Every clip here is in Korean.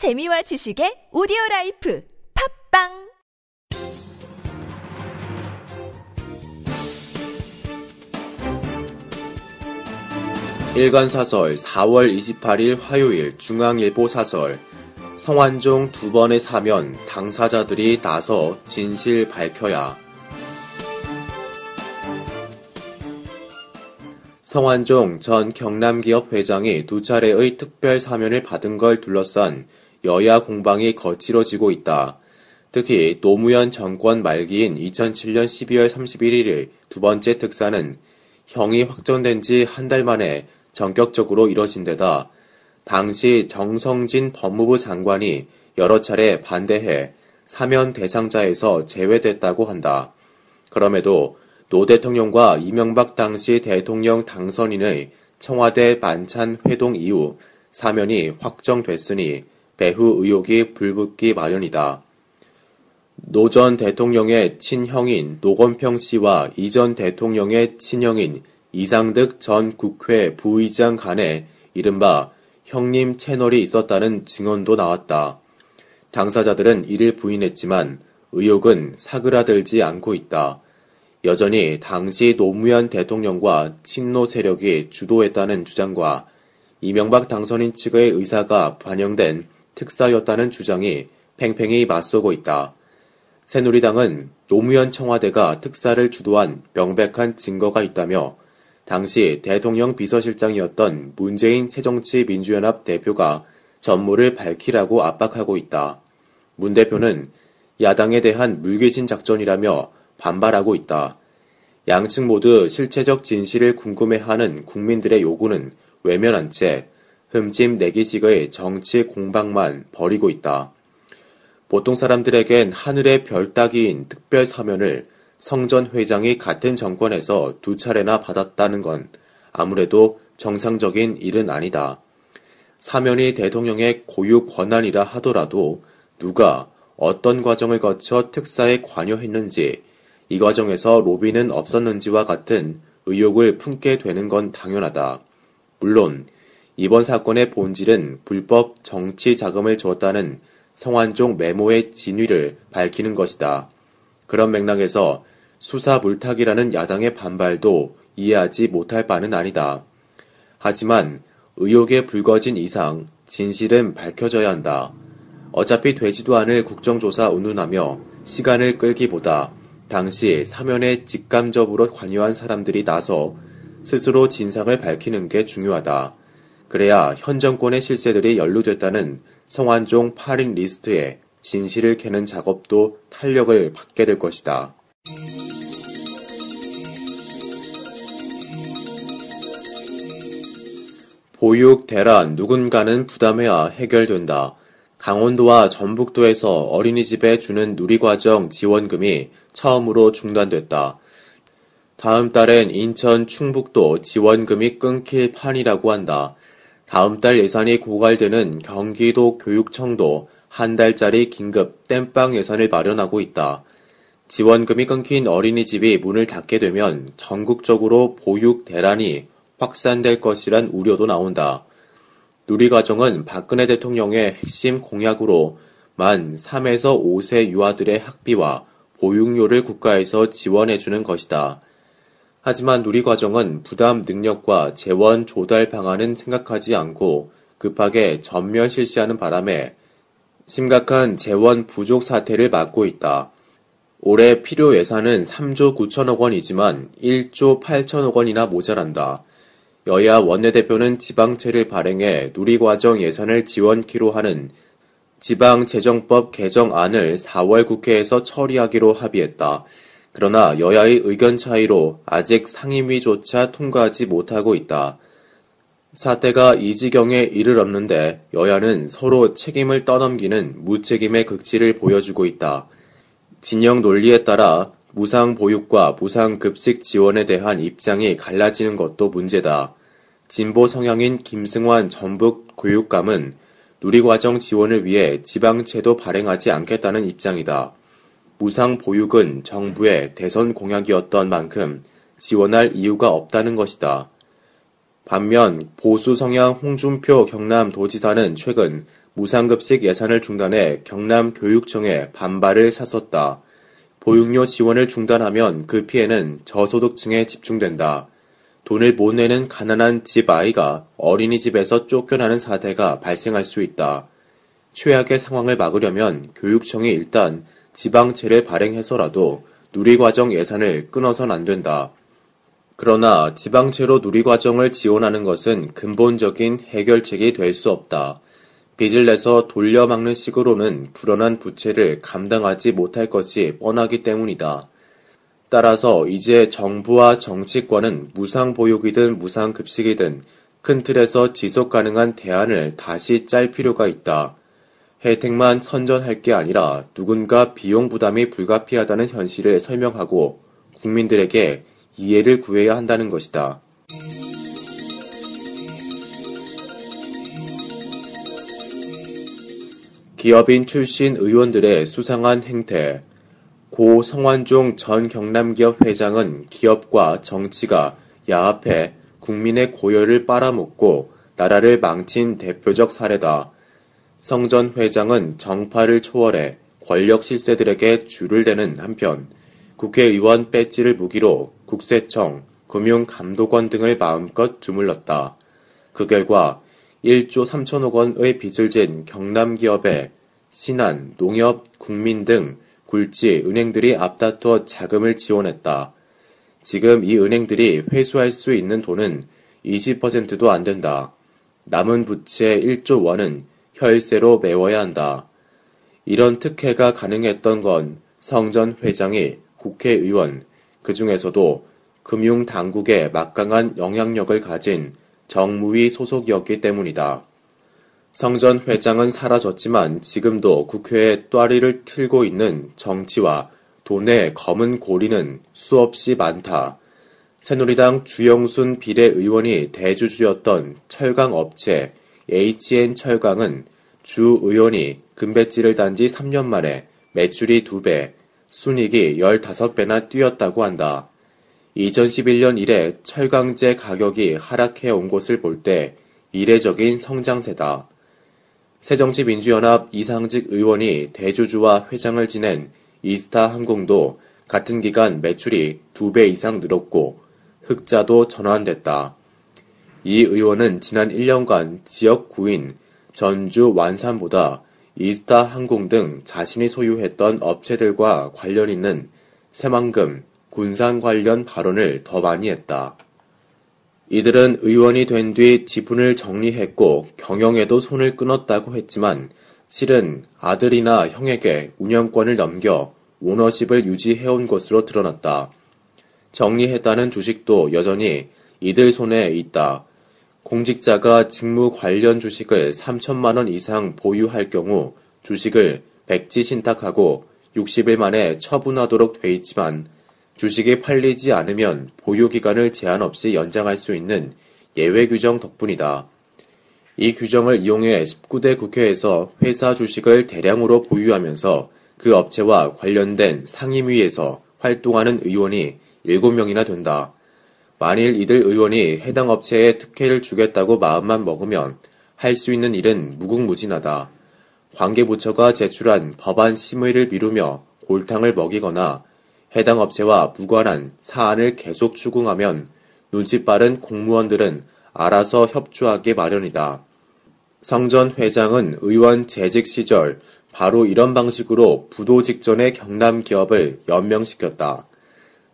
재미와 지식의 오디오 life 팟빵! 일간사설 4월 28일 화요일 중앙일보 사설. 성완종 두 번의 사면 당사자들이 나서 진실 밝혀야. 성완종 전 경남기업 회장이 두 차례의 특별 사면을 받은 걸 둘러싼 여야 공방이 거칠어지고 있다. 특히 노무현 정권 말기인 2007년 12월 31일의 두 번째 특사는 형이 확정된 지 한 달 만에 전격적으로 이뤄진 데다 당시 정성진 법무부 장관이 여러 차례 반대해 사면 대상자에서 제외됐다고 한다. 그럼에도 노 대통령과 이명박 당시 대통령 당선인의 청와대 만찬 회동 이후 사면이 확정됐으니 배후 의혹이 불붙기 마련이다. 노 전 대통령의 친형인 노건평 씨와 이 전 대통령의 친형인 이상득 전 국회 부의장 간에 이른바 형님 채널이 있었다는 증언도 나왔다. 당사자들은 이를 부인했지만 의혹은 사그라들지 않고 있다. 여전히 당시 노무현 대통령과 친노 세력이 주도했다는 주장과 이명박 당선인 측의 의사가 반영된 특사였다는 주장이 팽팽히 맞서고 있다. 새누리당은 노무현 청와대가 특사를 주도한 명백한 증거가 있다며 당시 대통령 비서실장이었던 문재인 새정치민주연합 대표가 전모를 밝히라고 압박하고 있다. 문 대표는 야당에 대한 물귀신 작전이라며 반발하고 있다. 양측 모두 실체적 진실을 궁금해하는 국민들의 요구는 외면한 채 흠집 내기식의 정치 공방만 벌이고 있다. 보통 사람들에겐 하늘의 별 따기인 특별 사면을 성전 회장이 같은 정권에서 두 차례나 받았다는 건 아무래도 정상적인 일은 아니다. 사면이 대통령의 고유 권한이라 하더라도 누가 어떤 과정을 거쳐 특사에 관여했는지 이 과정에서 로비는 없었는지와 같은 의혹을 품게 되는 건 당연하다. 물론 이번 사건의 본질은 불법 정치 자금을 줬다는 성완종 메모의 진위를 밝히는 것이다. 그런 맥락에서 수사 물타기라는 야당의 반발도 이해하지 못할 바는 아니다. 하지만 의혹이 불거진 이상 진실은 밝혀져야 한다. 어차피 되지도 않을 국정조사 운운하며 시간을 끌기보다 당시 사면에 직간접적으로 관여한 사람들이 나서 스스로 진상을 밝히는 게 중요하다. 그래야 현 정권의 실세들이 연루됐다는 성완종 8인 리스트의 진실을 캐는 작업도 탄력을 받게 될 것이다. 보육, 대란, 누군가는 부담해야 해결된다. 강원도와 전북도에서 어린이집에 주는 누리과정 지원금이 처음으로 중단됐다. 다음 달엔 인천, 충북도 지원금이 끊길 판이라고 한다. 다음 달 예산이 고갈되는 경기도 교육청도 한 달짜리 긴급 땜빵 예산을 마련하고 있다. 지원금이 끊긴 어린이집이 문을 닫게 되면 전국적으로 보육 대란이 확산될 것이란 우려도 나온다. 누리과정은 박근혜 대통령의 핵심 공약으로 만 3에서 5세 유아들의 학비와 보육료를 국가에서 지원해주는 것이다. 하지만 누리과정은 부담 능력과 재원 조달 방안은 생각하지 않고 급하게 전면 실시하는 바람에 심각한 재원 부족 사태를 맞고 있다. 올해 필요 예산은 3조 9천억 원이지만 1조 8천억 원이나 모자란다. 여야 원내대표는 지방채를 발행해 누리과정 예산을 지원키로 하는 지방재정법 개정안을 4월 국회에서 처리하기로 합의했다. 그러나 여야의 의견 차이로 아직 상임위조차 통과하지 못하고 있다. 사태가 이 지경에 이르렀는데 여야는 서로 책임을 떠넘기는 무책임의 극치를 보여주고 있다. 진영 논리에 따라 무상 보육과 무상 급식 지원에 대한 입장이 갈라지는 것도 문제다. 진보 성향인 김승환 전북 교육감은 누리과정 지원을 위해 지방채도 발행하지 않겠다는 입장이다. 무상 보육은 정부의 대선 공약이었던 만큼 지원할 이유가 없다는 것이다. 반면 보수 성향 홍준표 경남 도지사는 최근 무상급식 예산을 중단해 경남 교육청에 반발을 샀었다. 보육료 지원을 중단하면 그 피해는 저소득층에 집중된다. 돈을 못 내는 가난한 집 아이가 어린이집에서 쫓겨나는 사태가 발생할 수 있다. 최악의 상황을 막으려면 교육청이 일단 지방채를 발행해서라도 누리과정 예산을 끊어선 안 된다. 그러나 지방채로 누리과정을 지원하는 것은 근본적인 해결책이 될 수 없다. 빚을 내서 돌려막는 식으로는 불어난 부채를 감당하지 못할 것이 뻔하기 때문이다. 따라서 이제 정부와 정치권은 무상보육이든 무상급식이든 큰 틀에서 지속 가능한 대안을 다시 짤 필요가 있다. 혜택만 선전할 게 아니라 누군가 비용 부담이 불가피하다는 현실을 설명하고 국민들에게 이해를 구해야 한다는 것이다. 기업인 출신 의원들의 수상한 행태. 고 성완종 전 경남기업 회장은 기업과 정치가 야합해 국민의 고열을 빨아먹고 나라를 망친 대표적 사례다. 성전 회장은 정파를 초월해 권력 실세들에게 줄을 대는 한편 국회의원 배지를 무기로 국세청, 금융감독원 등을 마음껏 주물렀다. 그 결과 1조 3천억 원의 빚을 진 경남 기업에 신한, 농협, 국민 등 굴지 은행들이 앞다퉈 자금을 지원했다. 지금 이 은행들이 회수할 수 있는 돈은 20%도 안 된다. 남은 부채 1조 원은 혈세로 메워야 한다. 이런 특혜가 가능했던 건 성 전 회장이 국회의원, 그 중에서도 금융당국에 막강한 영향력을 가진 정무위 소속이었기 때문이다. 성 전 회장은 사라졌지만 지금도 국회에 또아리를 틀고 있는 정치와 돈의 검은 고리는 수없이 많다. 새누리당 주영순 비례의원이 대주주였던 철강업체 HN 철강은 주 의원이 금배지를 단 지 3년 만에 매출이 2배, 순익이 15배나 뛰었다고 한다. 2011년 이래 철강제 가격이 하락해 온 것을 볼 때 이례적인 성장세다. 새정치민주연합 이상직 의원이 대주주와 회장을 지낸 이스타 항공도 같은 기간 매출이 2배 이상 늘었고 흑자도 전환됐다. 이 의원은 지난 1년간 지역 구인 전주 완산보다 이스타 항공 등 자신이 소유했던 업체들과 관련 있는 새만금, 군산 관련 발언을 더 많이 했다. 이들은 의원이 된 뒤 지분을 정리했고 경영에도 손을 끊었다고 했지만 실은 아들이나 형에게 운영권을 넘겨 오너십을 유지해온 것으로 드러났다. 정리했다는 주식도 여전히 이들 손에 있다. 공직자가 직무 관련 주식을 3천만 원 이상 보유할 경우 주식을 백지 신탁하고 60일 만에 처분하도록 돼 있지만 주식이 팔리지 않으면 보유 기간을 제한 없이 연장할 수 있는 예외 규정 덕분이다. 이 규정을 이용해 19대 국회에서 회사 주식을 대량으로 보유하면서 그 업체와 관련된 상임위에서 활동하는 의원이 7명이나 된다. 만일 이들 의원이 해당 업체에 특혜를 주겠다고 마음만 먹으면 할 수 있는 일은 무궁무진하다. 관계부처가 제출한 법안 심의를 미루며 골탕을 먹이거나 해당 업체와 무관한 사안을 계속 추궁하면 눈치 빠른 공무원들은 알아서 협조하기 마련이다. 성전 회장은 의원 재직 시절 바로 이런 방식으로 부도 직전의 경남 기업을 연명시켰다.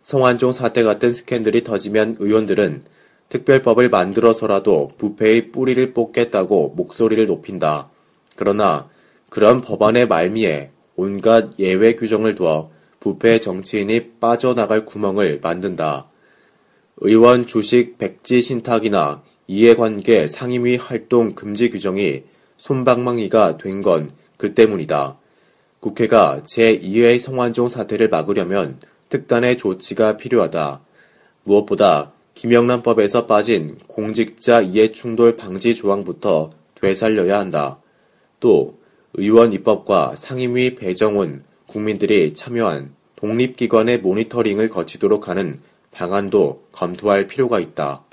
성환종 사태 같은 스캔들이 터지면 의원들은 특별법을 만들어서라도 부패의 뿌리를 뽑겠다고 목소리를 높인다. 그러나 그런 법안의 말미에 온갖 예외 규정을 두어 부패 정치인이 빠져나갈 구멍을 만든다. 의원 주식 백지 신탁이나 이해관계 상임위 활동 금지 규정이 손방망이가 된 건 그 때문이다. 국회가 제2회 성완종 사태를 막으려면 특단의 조치가 필요하다. 무엇보다 김영란법에서 빠진 공직자 이해충돌 방지 조항부터 되살려야 한다. 또 의원 입법과 상임위 배정은 국민들이 참여한 독립기관의 모니터링을 거치도록 하는 방안도 검토할 필요가 있다.